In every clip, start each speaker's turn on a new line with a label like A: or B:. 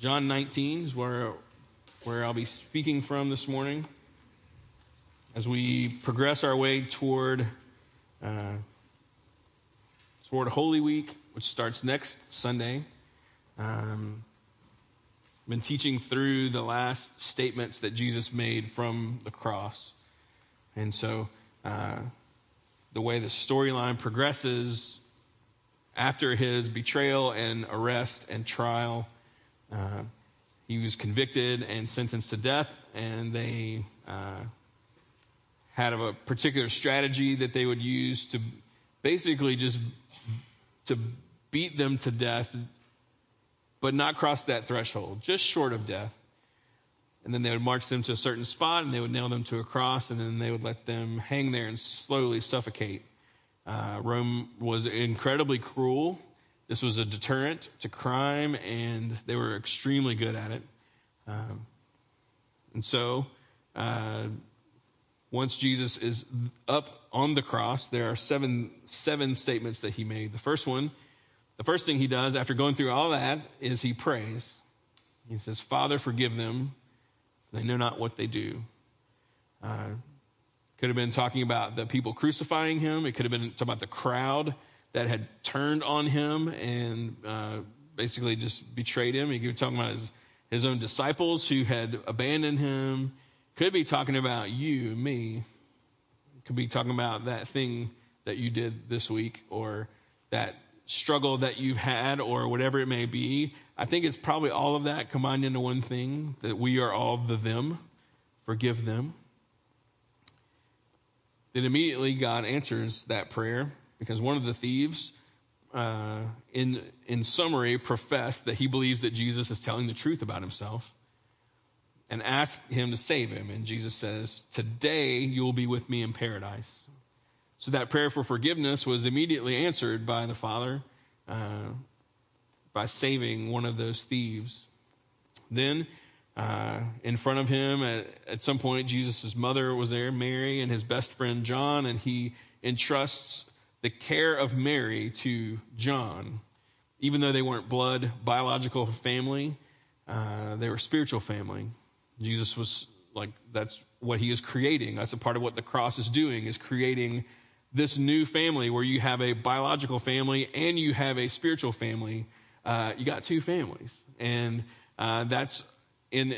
A: John 19 is where, where I'll be speaking from this morning as we progress our way toward, uh, toward Holy Week, which starts next Sunday. Um, been teaching through the last statements that Jesus made from the cross. And so uh, the way the storyline progresses after his betrayal and arrest and trial, uh, he was convicted and sentenced to death, and they uh, had a particular strategy that they would use to basically just to beat them to death but not cross that threshold, just short of death. And then they would march them to a certain spot and they would nail them to a cross and then they would let them hang there and slowly suffocate. Uh, Rome was incredibly cruel. This was a deterrent to crime and they were extremely good at it. Um, and so, uh, once Jesus is up on the cross, there are seven, seven statements that he made. The first one the first thing he does after going through all that is he prays. He says, Father, forgive them. They know not what they do. Uh, could have been talking about the people crucifying him. It could have been talking about the crowd that had turned on him and uh, basically just betrayed him. He could be talking about his, his own disciples who had abandoned him. Could be talking about you, me. Could be talking about that thing that you did this week or that struggle that you've had or whatever it may be. I think it's probably all of that combined into one thing that we are all the them. Forgive them. Then immediately God answers that prayer because one of the thieves, uh, in, in summary, professed that he believes that Jesus is telling the truth about himself and asked him to save him. And Jesus says, Today you will be with me in paradise. So that prayer for forgiveness was immediately answered by the Father uh, by saving one of those thieves. Then, uh, in front of him, at, at some point, Jesus' mother was there, Mary, and his best friend John, and he entrusts the care of Mary to John. Even though they weren't blood, biological family, uh, they were spiritual family. Jesus was like, that's what he is creating. That's a part of what the cross is doing, is creating this new family where you have a biological family and you have a spiritual family. Uh, you got two families. And uh, that's in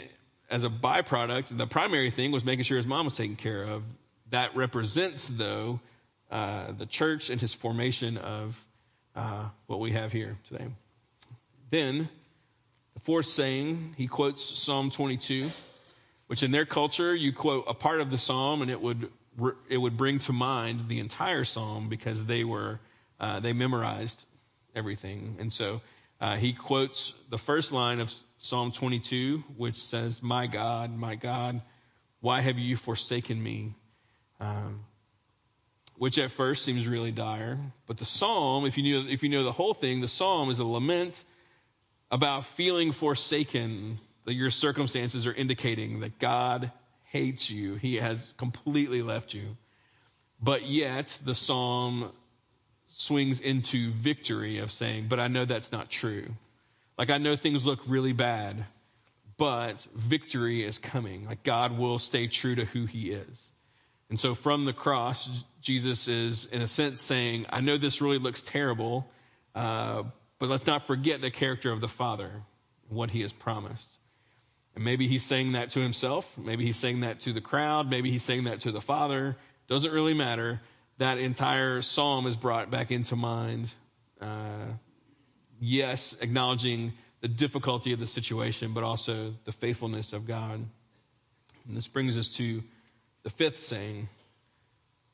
A: as a byproduct. The primary thing was making sure his mom was taken care of. That represents, though, uh, the church and his formation of uh, what we have here today. Then, the fourth saying, he quotes Psalm 22, which in their culture, you quote a part of the psalm and it would it would bring to mind the entire psalm because they were uh, they memorized everything and so uh, he quotes the first line of psalm 22 which says my god my god why have you forsaken me um, which at first seems really dire but the psalm if you know if you know the whole thing the psalm is a lament about feeling forsaken that your circumstances are indicating that god hates you, he has completely left you. But yet, the psalm swings into victory of saying, But I know that's not true. Like, I know things look really bad, but victory is coming. Like, God will stay true to who he is. And so, from the cross, Jesus is, in a sense, saying, I know this really looks terrible, uh, but let's not forget the character of the Father, what he has promised. And maybe he's saying that to himself. Maybe he's saying that to the crowd. Maybe he's saying that to the Father. Doesn't really matter. That entire psalm is brought back into mind. Uh, yes, acknowledging the difficulty of the situation, but also the faithfulness of God. And this brings us to the fifth saying.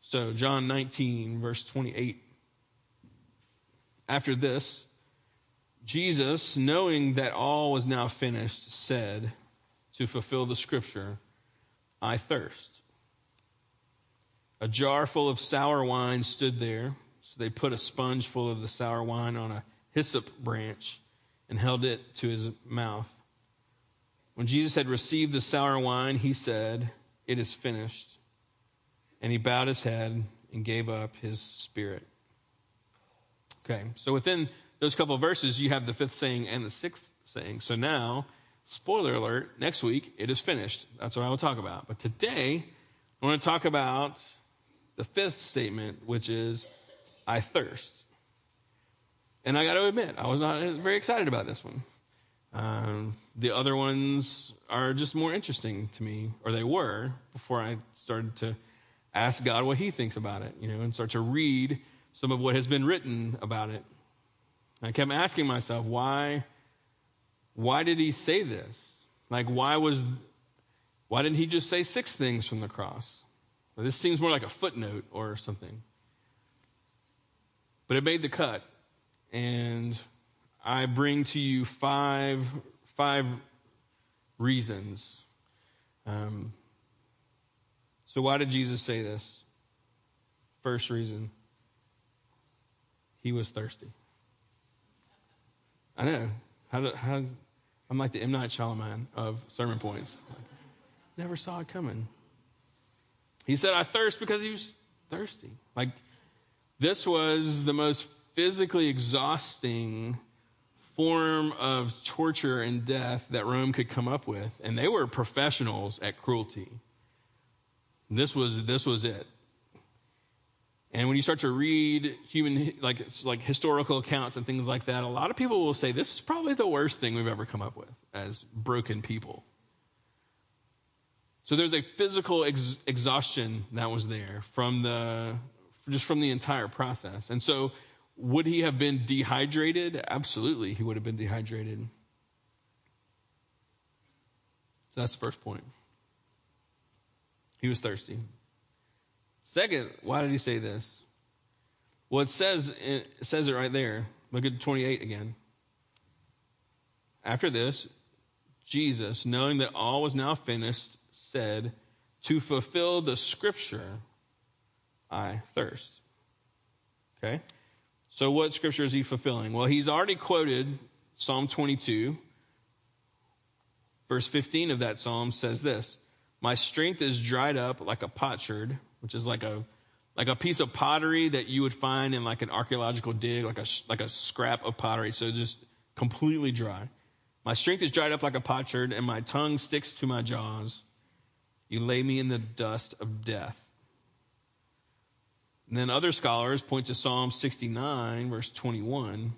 A: So, John 19, verse 28. After this, Jesus, knowing that all was now finished, said, to fulfill the scripture, I thirst. A jar full of sour wine stood there. So they put a sponge full of the sour wine on a hyssop branch and held it to his mouth. When Jesus had received the sour wine, he said, It is finished. And he bowed his head and gave up his spirit. Okay, so within those couple verses, you have the fifth saying and the sixth saying. So now Spoiler alert, next week it is finished. That's what I will talk about. But today, I want to talk about the fifth statement, which is, I thirst. And I got to admit, I was not very excited about this one. Um, the other ones are just more interesting to me, or they were before I started to ask God what He thinks about it, you know, and start to read some of what has been written about it. I kept asking myself, why, why did He say this? Like, why was, why didn't He just say six things from the cross? Well, this seems more like a footnote or something. But it made the cut, and I bring to you five, five reasons. Um, so, why did Jesus say this? First reason he was thirsty. I know. How, how I'm like the M. Night Shyamalan of sermon points. Never saw it coming. He said, I thirst because he was thirsty. Like, this was the most physically exhausting form of torture and death that Rome could come up with, and they were professionals at cruelty. This was this was it. And when you start to read human like like historical accounts and things like that, a lot of people will say this is probably the worst thing we've ever come up with as broken people. So there's a physical ex- exhaustion that was there from the just from the entire process. And so would he have been dehydrated? Absolutely, he would have been dehydrated. So that's the first point. He was thirsty. Second, why did he say this? Well, it says it says it right there. Look at 28 again. After this, Jesus, knowing that all was now finished, said, To fulfill the scripture, I thirst. Okay? So, what scripture is he fulfilling? Well, he's already quoted Psalm 22. Verse 15 of that psalm says this My strength is dried up like a potsherd, which is like a like a piece of pottery that you would find in like an archaeological dig, like a like a scrap of pottery. So just completely dry. My strength is dried up like a potsherd, and my tongue sticks to my jaws. You lay me in the dust of death. And then other scholars point to Psalm 69, verse 21.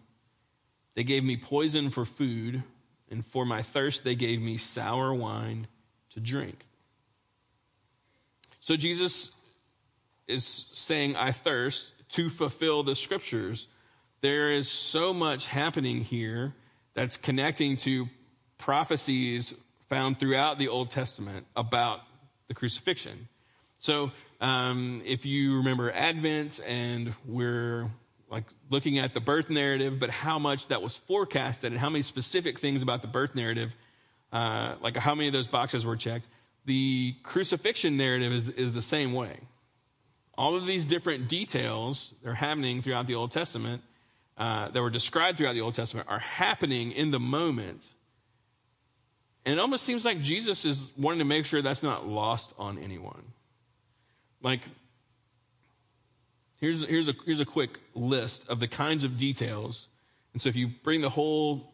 A: They gave me poison for food, and for my thirst, they gave me sour wine to drink. So Jesus is saying, I thirst to fulfill the scriptures. There is so much happening here that's connecting to prophecies found throughout the Old Testament about the crucifixion. So um, if you remember Advent, and we're like looking at the birth narrative, but how much that was forecasted and how many specific things about the birth narrative, uh, like how many of those boxes were checked. The crucifixion narrative is, is the same way. All of these different details that are happening throughout the Old Testament, uh, that were described throughout the Old Testament, are happening in the moment. And it almost seems like Jesus is wanting to make sure that's not lost on anyone. Like, here's, here's, a, here's a quick list of the kinds of details. And so if you bring the whole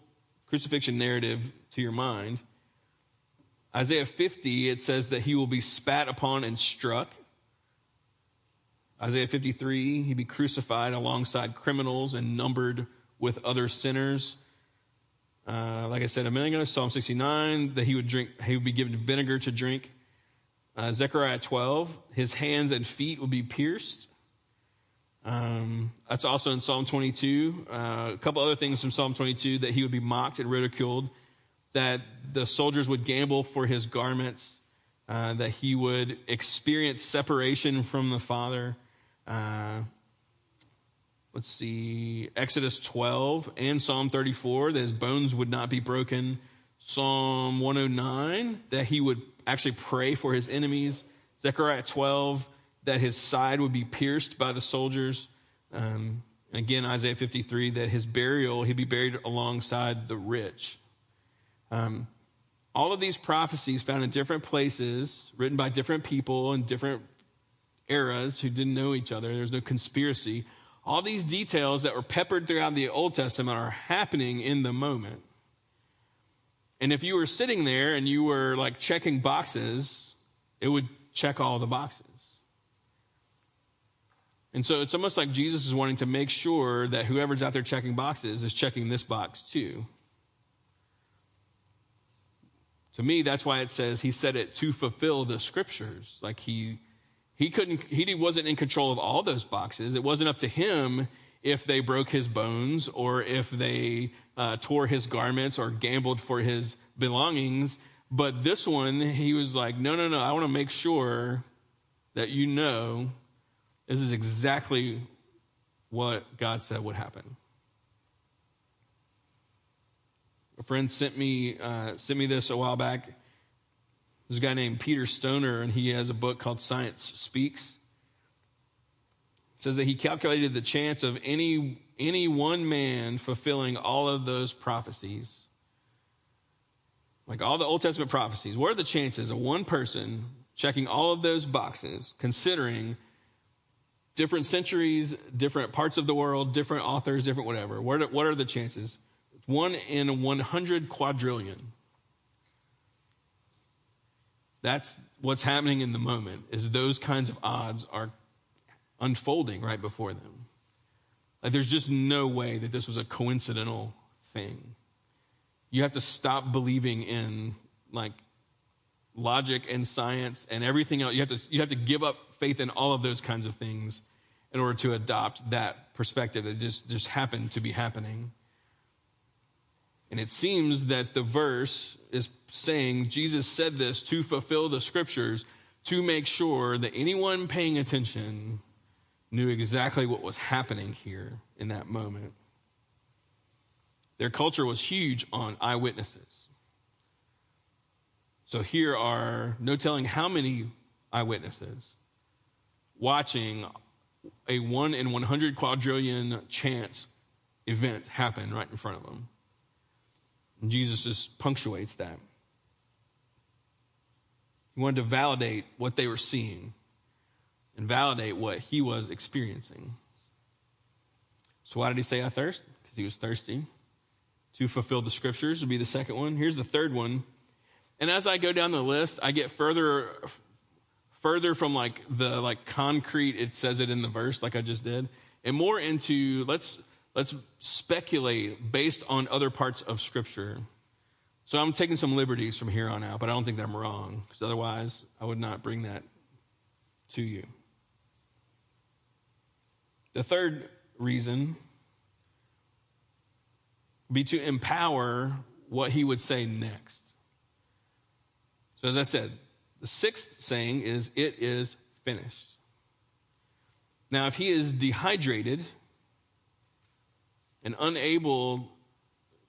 A: crucifixion narrative to your mind, Isaiah 50, it says that he will be spat upon and struck. Isaiah 53, he'd be crucified alongside criminals and numbered with other sinners. Uh, like I said a minute ago, Psalm 69, that he would drink, he would be given vinegar to drink. Uh, Zechariah 12, his hands and feet would be pierced. Um, that's also in Psalm 22. Uh, a couple other things from Psalm 22 that he would be mocked and ridiculed, that the soldiers would gamble for his garments, uh, that he would experience separation from the Father. Uh, let's see, Exodus 12 and Psalm 34, that his bones would not be broken. Psalm 109, that he would actually pray for his enemies. Zechariah 12, that his side would be pierced by the soldiers. Um, and again, Isaiah 53, that his burial, he'd be buried alongside the rich. Um, all of these prophecies found in different places, written by different people in different eras who didn't know each other. There's no conspiracy. All these details that were peppered throughout the Old Testament are happening in the moment. And if you were sitting there and you were like checking boxes, it would check all the boxes. And so it's almost like Jesus is wanting to make sure that whoever's out there checking boxes is checking this box too. To me, that's why it says he said it to fulfill the scriptures. Like he he couldn't he wasn't in control of all those boxes. It wasn't up to him if they broke his bones or if they uh, tore his garments or gambled for his belongings. But this one, he was like, no, no, no, I want to make sure that you know this is exactly what God said would happen. A friend sent me uh, sent me this a while back. There's a guy named Peter Stoner, and he has a book called Science Speaks. It says that he calculated the chance of any any one man fulfilling all of those prophecies. Like all the Old Testament prophecies, what are the chances of one person checking all of those boxes, considering different centuries, different parts of the world, different authors, different whatever. What are, what are the chances? One in 100 quadrillion. That's what's happening in the moment is those kinds of odds are unfolding right before them. Like there's just no way that this was a coincidental thing. You have to stop believing in like logic and science and everything else. You have to you have to give up faith in all of those kinds of things in order to adopt that perspective that just, just happened to be happening. And it seems that the verse is saying Jesus said this to fulfill the scriptures to make sure that anyone paying attention knew exactly what was happening here in that moment. Their culture was huge on eyewitnesses. So here are no telling how many eyewitnesses watching a 1 in 100 quadrillion chance event happen right in front of them. And Jesus just punctuates that. He wanted to validate what they were seeing and validate what he was experiencing. So, why did he say, I thirst? Because he was thirsty. To fulfill the scriptures would be the second one. Here's the third one. And as I go down the list, I get further further from like the like concrete it says it in the verse like I just did and more into let's let's speculate based on other parts of scripture. So I'm taking some liberties from here on out, but I don't think that I'm wrong because otherwise I would not bring that to you. The third reason be to empower what he would say next. So, as I said, the sixth saying is, It is finished. Now, if he is dehydrated and unable,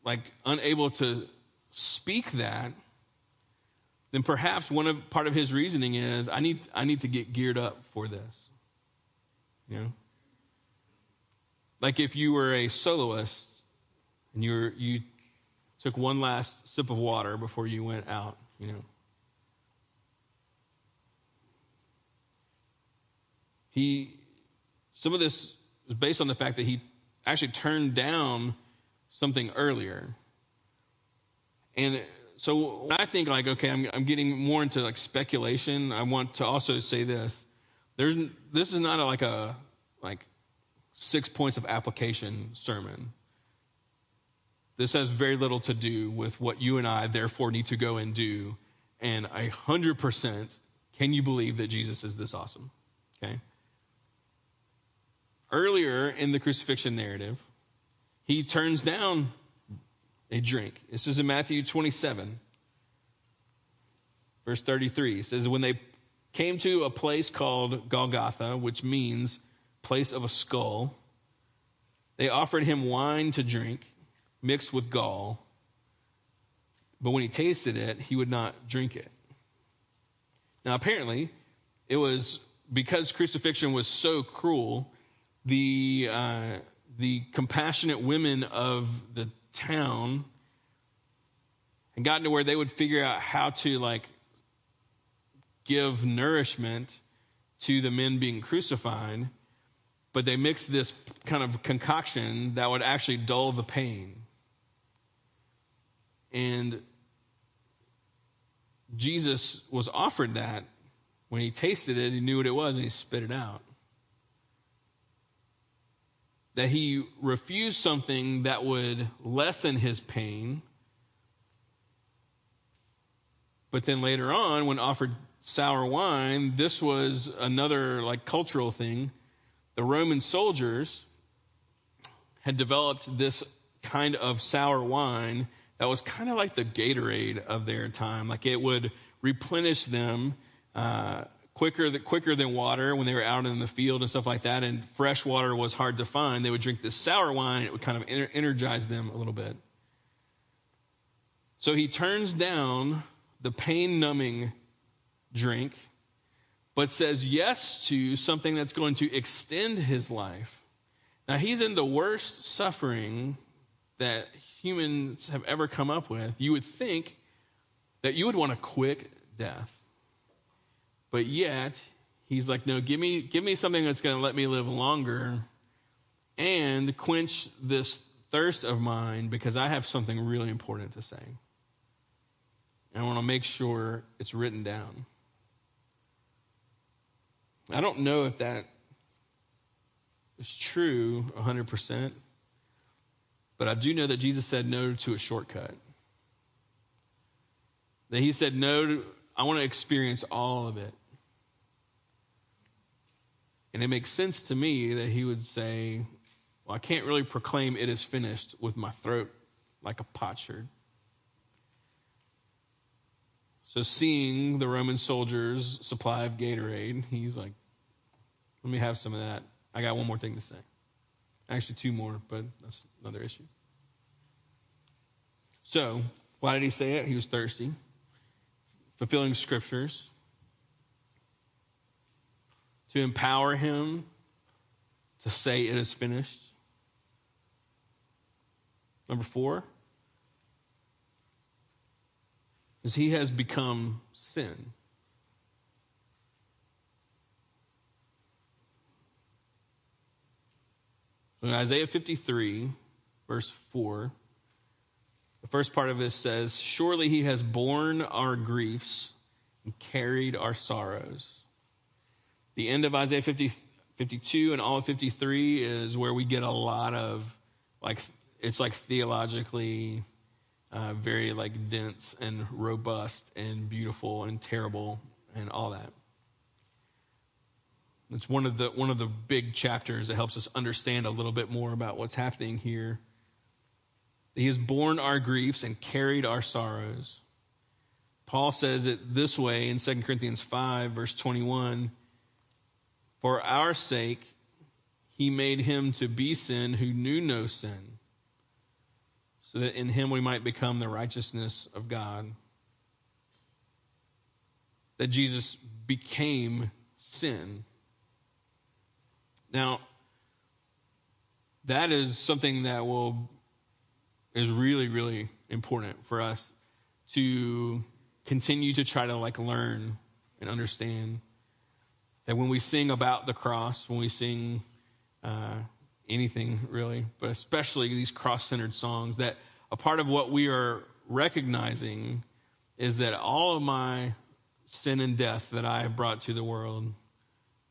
A: like, unable to speak that, then perhaps one of part of his reasoning is I need I need to get geared up for this. You know? Like if you were a soloist and you were, you took one last sip of water before you went out, you know. He, some of this is based on the fact that he actually turned down something earlier. And so when I think like, okay, I'm, I'm getting more into like speculation, I want to also say this. There's, this is not a, like a, like six points of application sermon. This has very little to do with what you and I therefore need to go and do. And a hundred percent, can you believe that Jesus is this awesome? Okay. Earlier in the crucifixion narrative, he turns down a drink. This is in Matthew 27, verse 33. It says, When they came to a place called Golgotha, which means place of a skull, they offered him wine to drink mixed with gall. But when he tasted it, he would not drink it. Now, apparently, it was because crucifixion was so crual the, uh, the compassionate women of the town and gotten to where they would figure out how to like give nourishment to the men being crucified but they mixed this kind of concoction that would actually dull the pain and Jesus was offered that, when he tasted it, he knew what it was and he spit it out. That he refused something that would lessen his pain. But then later on, when offered sour wine, this was another like cultural thing. The Roman soldiers had developed this kind of sour wine that was kind of like the Gatorade of their time. Like it would replenish them uh, quicker, quicker than water when they were out in the field and stuff like that. And fresh water was hard to find. They would drink this sour wine. It would kind of energize them a little bit. So he turns down the pain numbing drink, but says yes to something that's going to extend his life. Now, he's in the worst suffering that humans have ever come up with. You would think that you would want a quick death. But yet, he's like, no, give me, give me something that's going to let me live longer and quench this thirst of mine because I have something really important to say. And I want to make sure it's written down. I don't know if that is true 100%, but I do know that Jesus said no to a shortcut. That he said, No, to, I want to experience all of it. And it makes sense to me that he would say, Well, I can't really proclaim it is finished with my throat like a potsherd. So, seeing the Roman soldiers' supply of Gatorade, he's like, Let me have some of that. I got one more thing to say. Actually, two more, but that's another issue. So, why did he say it? He was thirsty fulfilling scriptures, to empower him to say it is finished. Number four is he has become sin. in Isaiah 53, verse 4, the first part of this says, Surely he has borne our griefs and carried our sorrows. The end of Isaiah 50, 52 and all of 53 is where we get a lot of, like, it's like theologically uh, very like dense and robust and beautiful and terrible and all that. It's one of the one of the big chapters that helps us understand a little bit more about what's happening here he has borne our griefs and carried our sorrows. Paul says it this way in 2 Corinthians 5, verse 21 For our sake, he made him to be sin who knew no sin, so that in him we might become the righteousness of God. That Jesus became sin. Now, that is something that will is really, really important for us to continue to try to like learn and understand that when we sing about the cross, when we sing uh, anything really, but especially these cross centered songs, that a part of what we are recognizing is that all of my sin and death that I have brought to the world,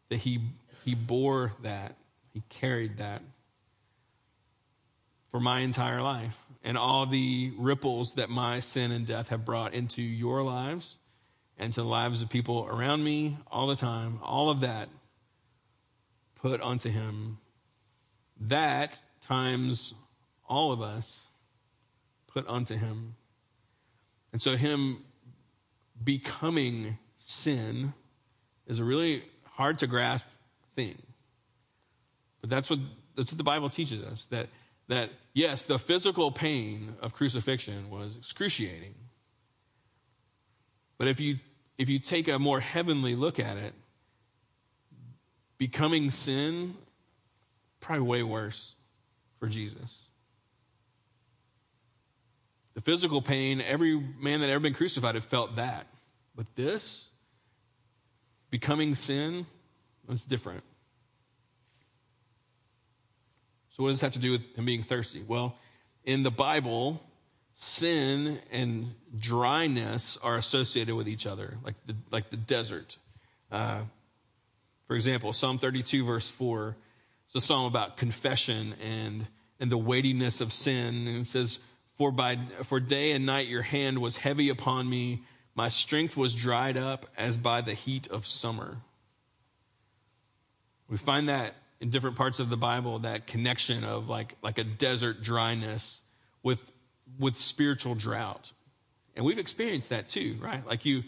A: that He, he bore that, He carried that for my entire life and all the ripples that my sin and death have brought into your lives and to the lives of people around me all the time, all of that put onto him. That times all of us put onto him. And so, him becoming sin is a really hard to grasp thing. But that's what, that's what the Bible teaches us that that, yes, the physical pain of crucifixion was excruciating. But if you, if you take a more heavenly look at it, becoming sin, probably way worse for Jesus. The physical pain, every man that ever been crucified had felt that. But this, becoming sin, that's different. So, what does this have to do with him being thirsty? Well, in the Bible, sin and dryness are associated with each other, like the, like the desert. Uh, for example, Psalm 32, verse 4, it's a psalm about confession and, and the weightiness of sin. And it says, for, by, for day and night your hand was heavy upon me, my strength was dried up as by the heat of summer. We find that in different parts of the Bible, that connection of like, like a desert dryness with, with spiritual drought. And we've experienced that too, right? Like you,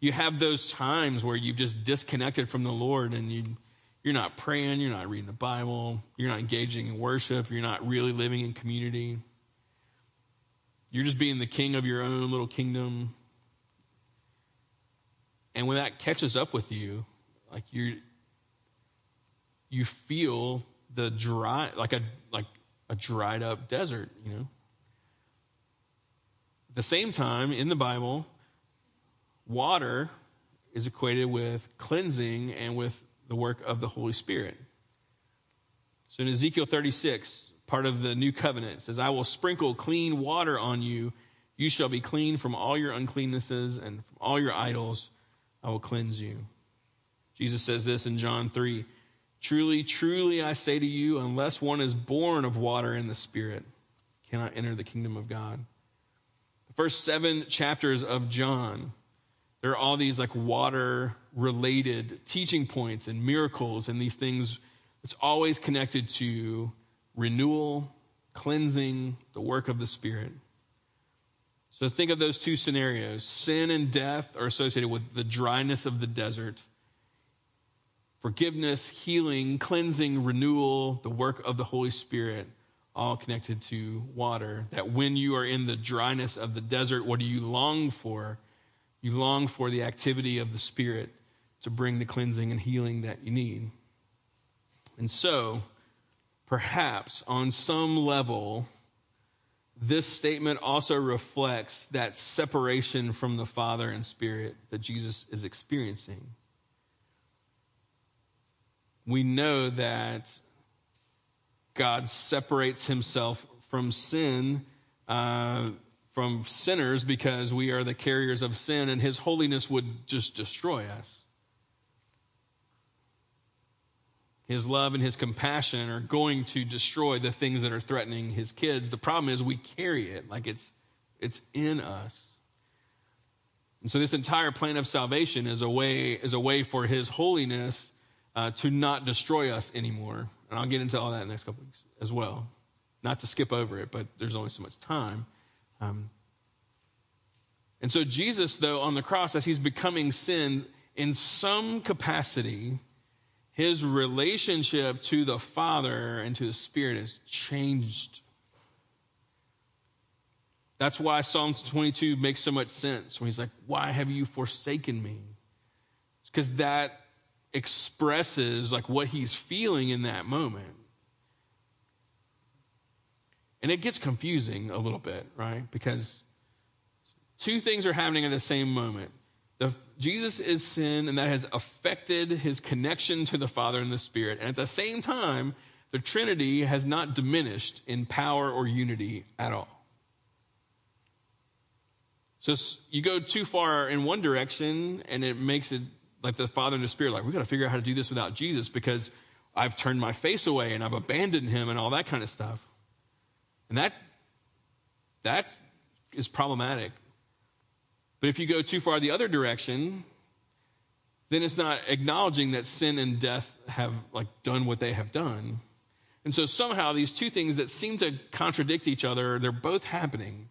A: you have those times where you've just disconnected from the Lord and you, you're not praying, you're not reading the Bible, you're not engaging in worship, you're not really living in community. You're just being the king of your own little kingdom. And when that catches up with you, like you you feel the dry like a like a dried up desert, you know. At the same time, in the Bible, water is equated with cleansing and with the work of the Holy Spirit. So in Ezekiel 36, part of the new covenant, says, I will sprinkle clean water on you. You shall be clean from all your uncleannesses and from all your idols. I will cleanse you. Jesus says this in John 3 Truly, truly, I say to you, unless one is born of water and the Spirit, cannot enter the kingdom of God. The first seven chapters of John, there are all these like water related teaching points and miracles and these things. It's always connected to renewal, cleansing, the work of the Spirit. So think of those two scenarios. Sin and death are associated with the dryness of the desert. Forgiveness, healing, cleansing, renewal, the work of the Holy Spirit, all connected to water. That when you are in the dryness of the desert, what do you long for? You long for the activity of the Spirit to bring the cleansing and healing that you need. And so, perhaps on some level, this statement also reflects that separation from the Father and Spirit that Jesus is experiencing. We know that God separates himself from sin, uh, from sinners, because we are the carriers of sin, and his holiness would just destroy us. His love and his compassion are going to destroy the things that are threatening his kids. The problem is we carry it like it's it's in us. And so this entire plan of salvation is a way is a way for his holiness uh, to not destroy us anymore. And I'll get into all that in the next couple weeks as well. Not to skip over it, but there's only so much time. Um, and so Jesus, though, on the cross, as he's becoming sin in some capacity, his relationship to the Father and to the Spirit has changed. That's why Psalms 22 makes so much sense when he's like, Why have you forsaken me? Because that expresses like what he's feeling in that moment. And it gets confusing a little bit, right? Because two things are happening at the same moment. The, Jesus is sin, and that has affected his connection to the Father and the Spirit. And at the same time, the Trinity has not diminished in power or unity at all. So you go too far in one direction, and it makes it like the Father and the Spirit, like, we got to figure out how to do this without Jesus because I've turned my face away and I've abandoned him and all that kind of stuff. And that, that is problematic but if you go too far the other direction, then it's not acknowledging that sin and death have like done what they have done. And so somehow these two things that seem to contradict each other, they're both happening.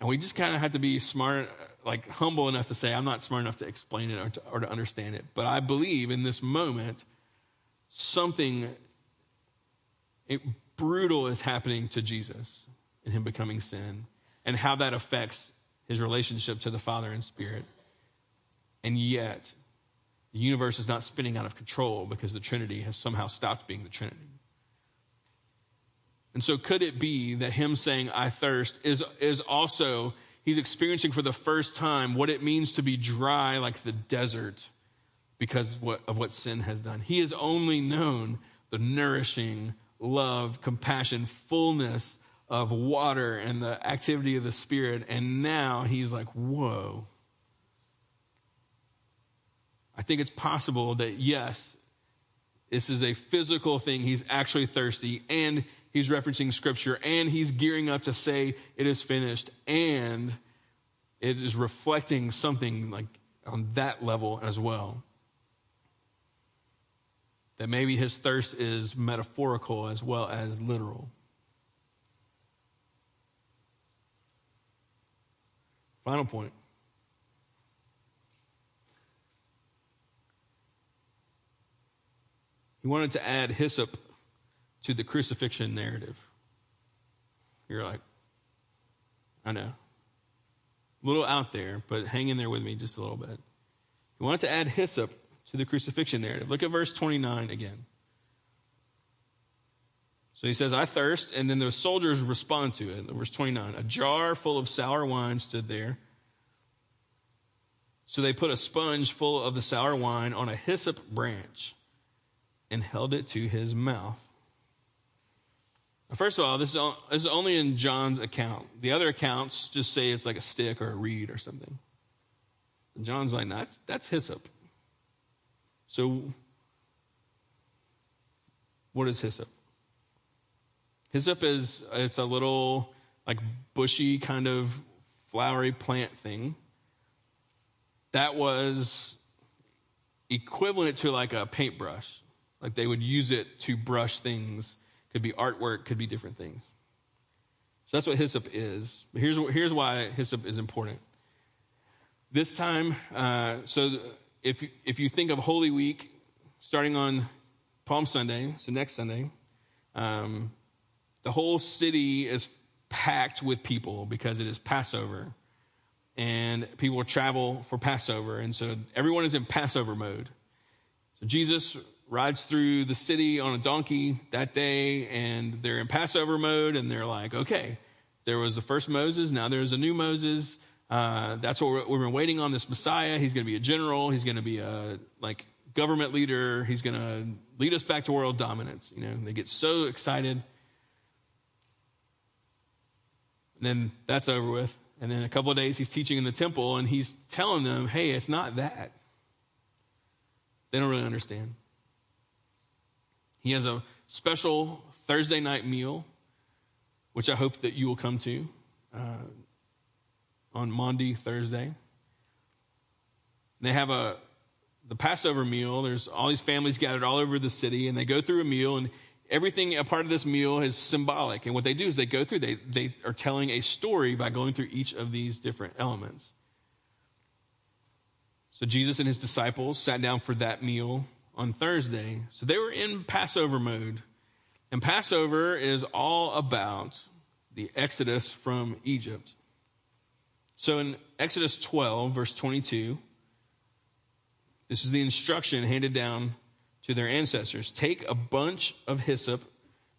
A: And we just kind of have to be smart, like humble enough to say, I'm not smart enough to explain it or to, or to understand it. But I believe in this moment, something it, brutal is happening to Jesus and him becoming sin and how that affects his relationship to the Father and Spirit. And yet, the universe is not spinning out of control because the Trinity has somehow stopped being the Trinity. And so, could it be that him saying, I thirst, is, is also, he's experiencing for the first time what it means to be dry like the desert because of what sin has done? He has only known the nourishing love, compassion, fullness of water and the activity of the Spirit. And now he's like, whoa. I think it's possible that, yes, this is a physical thing. He's actually thirsty and he's referencing scripture and he's gearing up to say it is finished and it is reflecting something like on that level as well. That maybe his thirst is metaphorical as well as literal. Final point. He wanted to add hyssop to the crucifixion narrative. You're like, I know. A little out there, but hang in there with me just a little bit. He wanted to add hyssop to the crucifixion narrative. Look at verse 29 again. So he says, I thirst, and then the soldiers respond to it. Verse 29 A jar full of sour wine stood there. So they put a sponge full of the sour wine on a hyssop branch and held it to his mouth. First of all, this is only in John's account. The other accounts just say it's like a stick or a reed or something. And John's like, no, that's, that's hyssop. So, what is hyssop? Hyssop is it's a little like bushy kind of flowery plant thing that was equivalent to like a paintbrush. Like they would use it to brush things. Could be artwork, could be different things. So that's what hyssop is. But here's, here's why hyssop is important. This time, uh, so if, if you think of Holy Week, starting on Palm Sunday, so next Sunday, um, the whole city is packed with people because it is Passover. And people travel for Passover. And so everyone is in Passover mode. So Jesus rides through the city on a donkey that day, and they're in Passover mode, and they're like, okay, there was the first Moses, now there's a new Moses. Uh, that's what we've been waiting on this Messiah. He's going to be a general. He's going to be a like government leader. He's going to lead us back to world dominance. You know, they get so excited. And then that's over with. And then a couple of days he's teaching in the temple and he's telling them, hey, it's not that. They don't really understand. He has a special Thursday night meal, which I hope that you will come to uh, on Maundy Thursday. They have a the Passover meal. There's all these families gathered all over the city, and they go through a meal, and everything a part of this meal is symbolic. And what they do is they go through, they, they are telling a story by going through each of these different elements. So Jesus and his disciples sat down for that meal on Thursday. So they were in Passover mode. And Passover is all about the exodus from Egypt. So in Exodus 12, verse 22, this is the instruction handed down to their ancestors. Take a bunch of hyssop,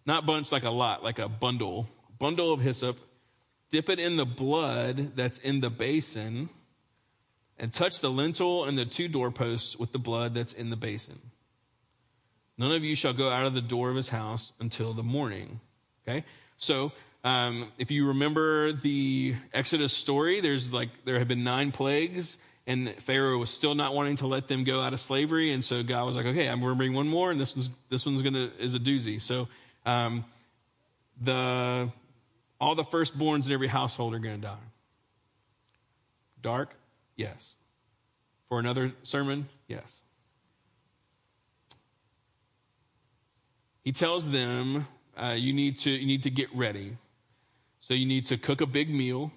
A: not bunch like a lot, like a bundle, bundle of hyssop, dip it in the blood that's in the basin, and touch the lintel and the two doorposts with the blood that's in the basin. None of you shall go out of the door of his house until the morning. Okay? So, um, if you remember the Exodus story, there's like, there have been nine plagues and Pharaoh was still not wanting to let them go out of slavery, and so God was like, "Okay, I'm going to bring one more, and this one's this one's going to is a doozy." So, um, the all the firstborns in every household are going to die. Dark, yes. For another sermon, yes. He tells them, uh, "You need to you need to get ready. So you need to cook a big meal."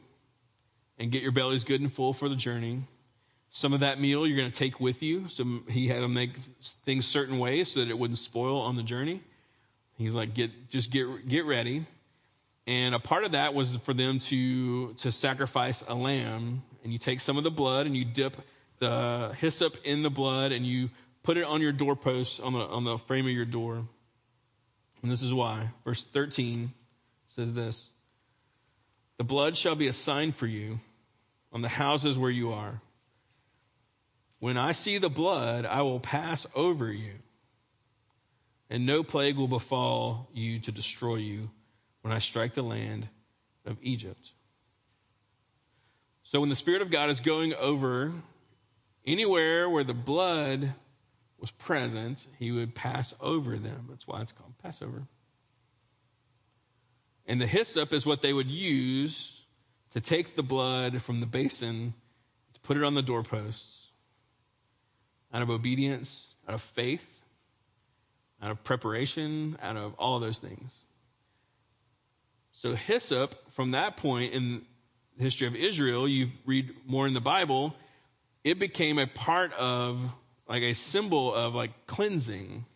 A: And get your bellies good and full for the journey some of that meal you're going to take with you. So he had to make things certain ways so that it wouldn't spoil on the journey. He's like, get just get get ready. And a part of that was for them to to sacrifice a lamb. And you take some of the blood and you dip the hyssop in the blood and you put it on your doorpost on the on the frame of your door. And this is why. Verse 13 says this. The blood shall be a sign for you on the houses where you are. When I see the blood, I will pass over you, and no plague will befall you to destroy you when I strike the land of Egypt. So when the Spirit of God is going over anywhere where the blood was present, he would pass over them. That's why it's called Passover. And the hyssop is what they would use to take the blood from the basin to put it on the doorposts out of obedience, out of faith, out of preparation, out of all those things. So, hyssop, from that point in the history of Israel, you read more in the Bible, it became a part of, like, a symbol of, like, cleansing.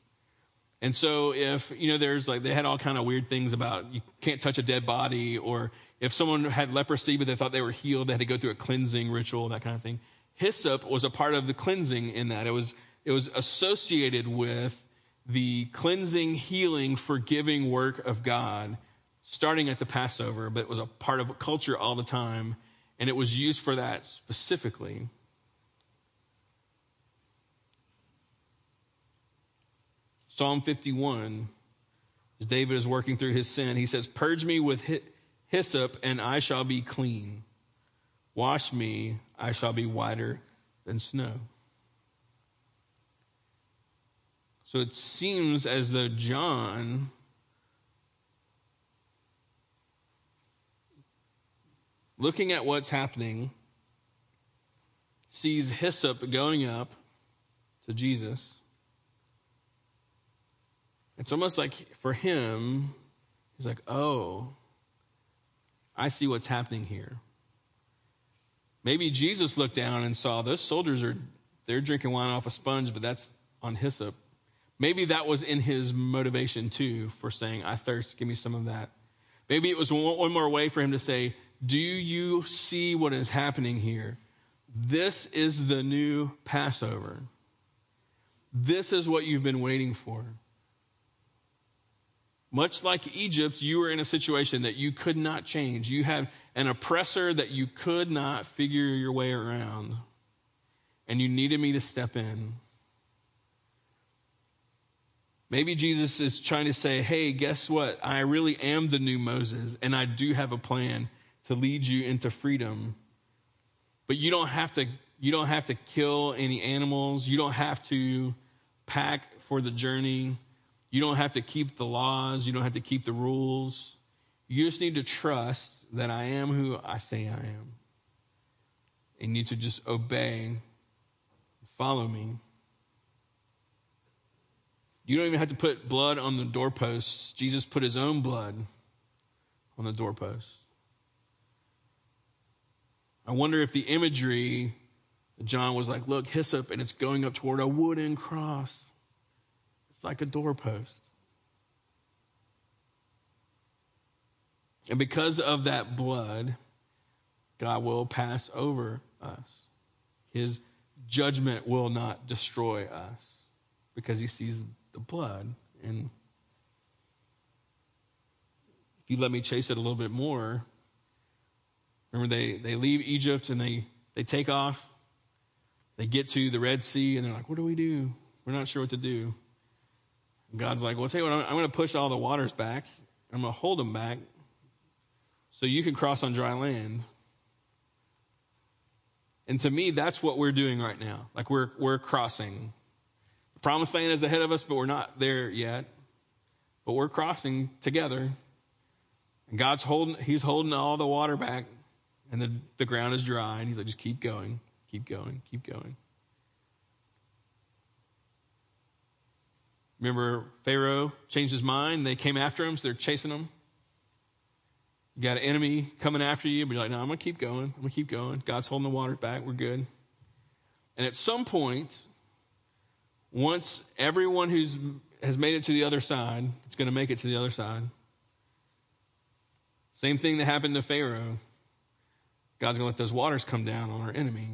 A: And so, if, you know, there's like, they had all kind of weird things about you can't touch a dead body, or if someone had leprosy but they thought they were healed, they had to go through a cleansing ritual, that kind of thing. Hyssop was a part of the cleansing in that. It was, it was associated with the cleansing, healing, forgiving work of God starting at the Passover, but it was a part of culture all the time, and it was used for that specifically. Psalm 51, as David is working through his sin, he says, Purge me with hyssop, and I shall be clean. Wash me, I shall be whiter than snow. So it seems as though John looking at what's happening, sees hyssop going up to Jesus. It's almost like for him, he's like, oh, I see what's happening here. Maybe Jesus looked down and saw those soldiers are they're drinking wine off a sponge, but that's on hyssop. Maybe that was in his motivation too for saying, I thirst, give me some of that. Maybe it was one more way for him to say, do you see what is happening here? This is the new Passover. This is what you've been waiting for. Much like Egypt, you were in a situation that you could not change. You had an oppressor that you could not figure your way around, and you needed me to step in. Maybe Jesus is trying to say, hey, guess what? I really am the new Moses, and I do have a plan to lead you into freedom. But you don't have to you don't have to kill any animals. You don't have to pack for the journey. You don't have to keep the laws. You don't have to keep the rules. You just need to trust that I am who I say I am. And you need to just obey, follow me. You don't even have to put blood on the doorposts. Jesus put his own blood on the doorposts. I wonder if the imagery, John was like, look, hyssop, and it's going up toward a wooden cross. It's like a doorpost. And because of that blood, God will pass over us. His judgment will not destroy us because he sees the blood. And if you let me chase it a little bit more, Remember, they, they leave Egypt and they, they take off. They get to the Red Sea and they're like, what do we do? We're not sure what to do. And God's like, well, tell you what, I'm, I'm going to push all the waters back. I'm going to hold them back so you can cross on dry land. And to me, that's what we're doing right now. Like we're, we're crossing. The promised land is ahead of us, but we're not there yet. But we're crossing together. And God's holding, He's holding all the water back and the, the ground is dry, and he's like, just keep going, keep going, keep going. Remember, Pharaoh changed his mind. They came after him, so they're chasing him. You got an enemy coming after you, but you're like, no, I'm going to keep going. I'm going to keep going. God's holding the water back. We're good. And at some point, once everyone who's has made it to the other side, it's going to make it to the other side. Same thing that happened to Pharaoh. God's going to let those waters come down on our enemy.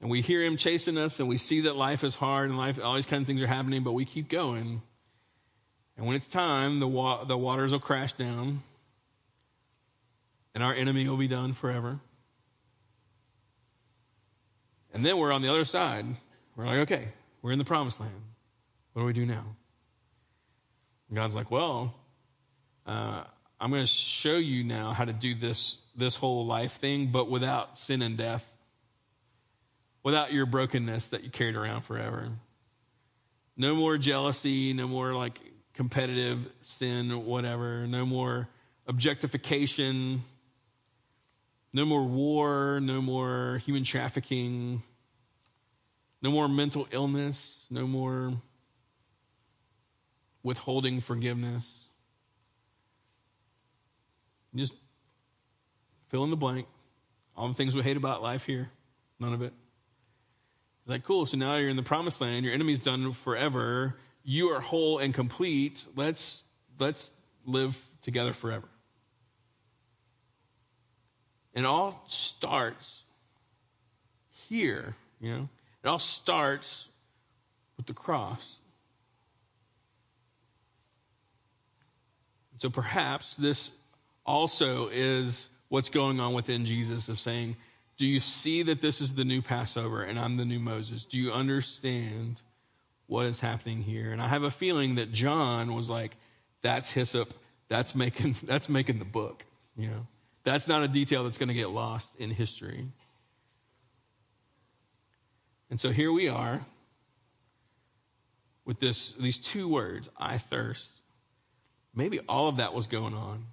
A: And we hear him chasing us, and we see that life is hard and life, all these kind of things are happening, but we keep going. And when it's time, the, wa- the waters will crash down, and our enemy will be done forever. And then we're on the other side. We're like, okay, we're in the promised land. What do we do now? And God's like, well, uh, I'm going to show you now how to do this, this whole life thing, but without sin and death, without your brokenness that you carried around forever. No more jealousy, no more like competitive sin, whatever, no more objectification, no more war, no more human trafficking, no more mental illness, no more withholding forgiveness. Just fill in the blank. All the things we hate about life here, none of it. It's like, cool, so now you're in the promised land, your enemy's done forever, you are whole and complete. Let's let's live together forever. And it all starts here, you know. It all starts with the cross. So perhaps this also is what's going on within Jesus of saying, Do you see that this is the new Passover and I'm the new Moses? Do you understand what is happening here? And I have a feeling that John was like, That's hyssop. That's making, that's making the book, you know. That's not a detail that's going to get lost in history. And so here we are with this, these two words, I thirst. Maybe all of that was going on.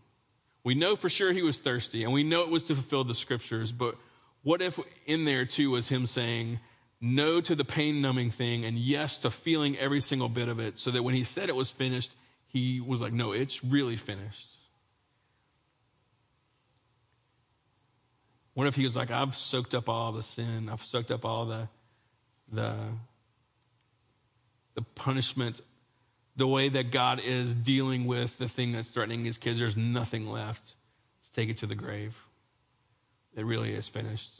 A: We know for sure he was thirsty, and we know it was to fulfill the scriptures, but what if in there too was him saying no to the pain numbing thing and yes to feeling every single bit of it, so that when he said it was finished, he was like, no, it's really finished. What if he was like, I've soaked up all the sin, I've soaked up all the the the punishment, the way that God is dealing with the thing that's threatening his kids. There's nothing left. Let's take it to the grave. It really is finished.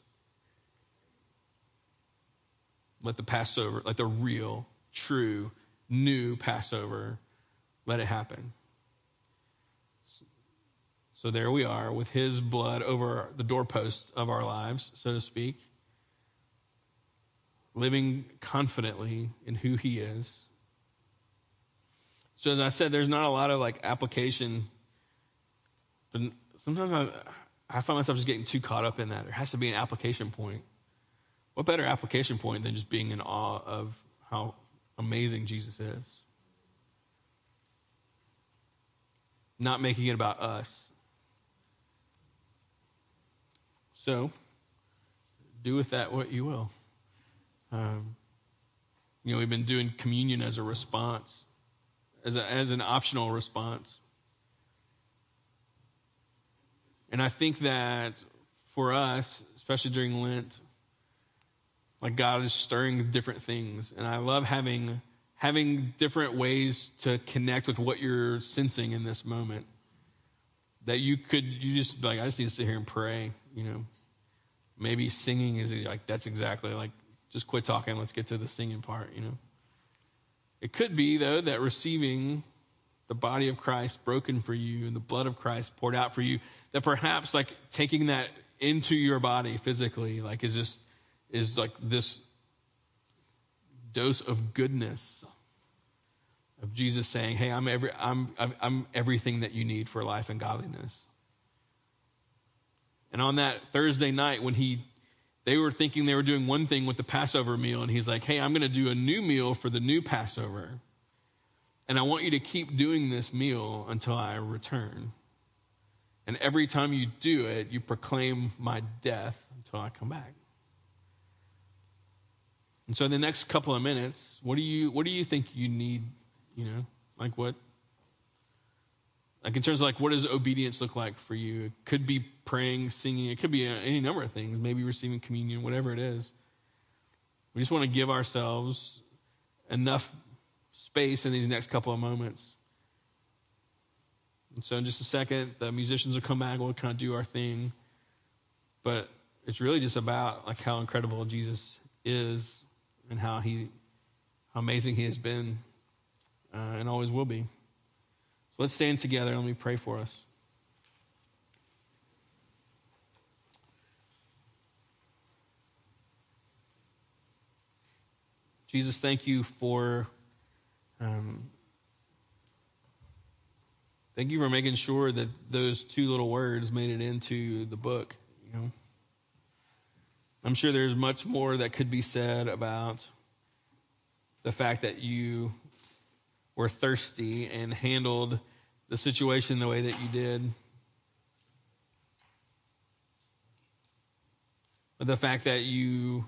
A: Let the Passover, let the real, true, new Passover, let it happen. So there we are with his blood over the doorpost of our lives, so to speak, living confidently in who he is. So as I said, there's not a lot of like application, but sometimes I, I find myself just getting too caught up in that. There has to be an application point. What better application point than just being in awe of how amazing Jesus is? Not making it about us, So, do with that what you will. Um, you know, we've been doing communion as a response, as, a, as an optional response. And I think that for us, especially during Lent, like God is stirring different things. And I love having having different ways to connect with what you're sensing in this moment. That you could you just like, I just need to sit here and pray, you know. Maybe singing is like, that's exactly like, just quit talking, let's get to the singing part, you know. It could be, though, that receiving the body of Christ broken for you and the blood of Christ poured out for you, that perhaps like taking that into your body physically, like is just, is like this dose of goodness of Jesus saying, Hey, I'm, every, I'm, I'm everything that you need for life and godliness. And on that Thursday night, when he, they were thinking they were doing one thing with the Passover meal, and he's like, hey, I'm going to do a new meal for the new Passover. And I want you to keep doing this meal until I return. And every time you do it, you proclaim my death until I come back. And so in the next couple of minutes, what do you what do you think you need, you know? Like what like in terms of like what does obedience look like for you? It could be praying, singing, it could be any number of things, maybe receiving communion, whatever it is. We just want to give ourselves enough space in these next couple of moments. And so in just a second, the musicians will come back, we'll kind of do our thing. But it's really just about like how incredible Jesus is and how he how amazing he has been uh, and always will be. So let's stand together and let me pray for us. Jesus, thank you for um, Thank you for making sure that those two little words made it into the book. You know, I'm sure there's much more that could be said about the fact that you were thirsty and handled the situation the way that you did. But the fact that you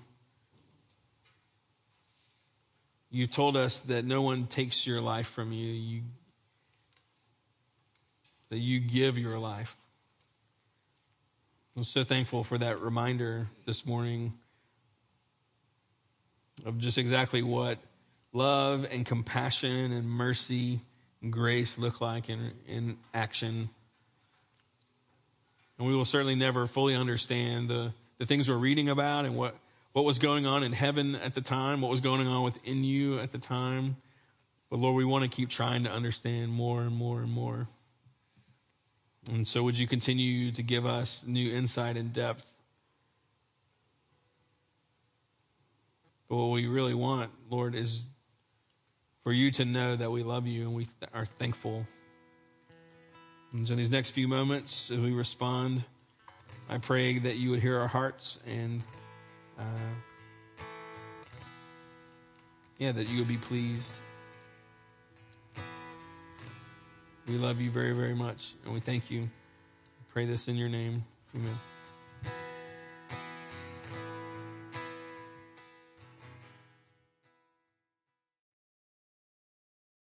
A: you told us that no one takes your life from you, you that you give your life. I'm so thankful for that reminder this morning of just exactly what love and compassion and mercy and grace look like in, in action. And we will certainly never fully understand the, the things we're reading about and what, what was going on in heaven at the time, what was going on within you at the time. But Lord, we want to keep trying to understand more and more and more. And so, would you continue to give us new insight and depth? But what we really want, Lord, is for you to know that we love you and we th- are thankful. And so, in these next few moments, as we respond, I pray that you would hear our hearts and, uh, yeah, that you would be pleased. We love you very, very much, and we thank you. Pray this in your name. Amen.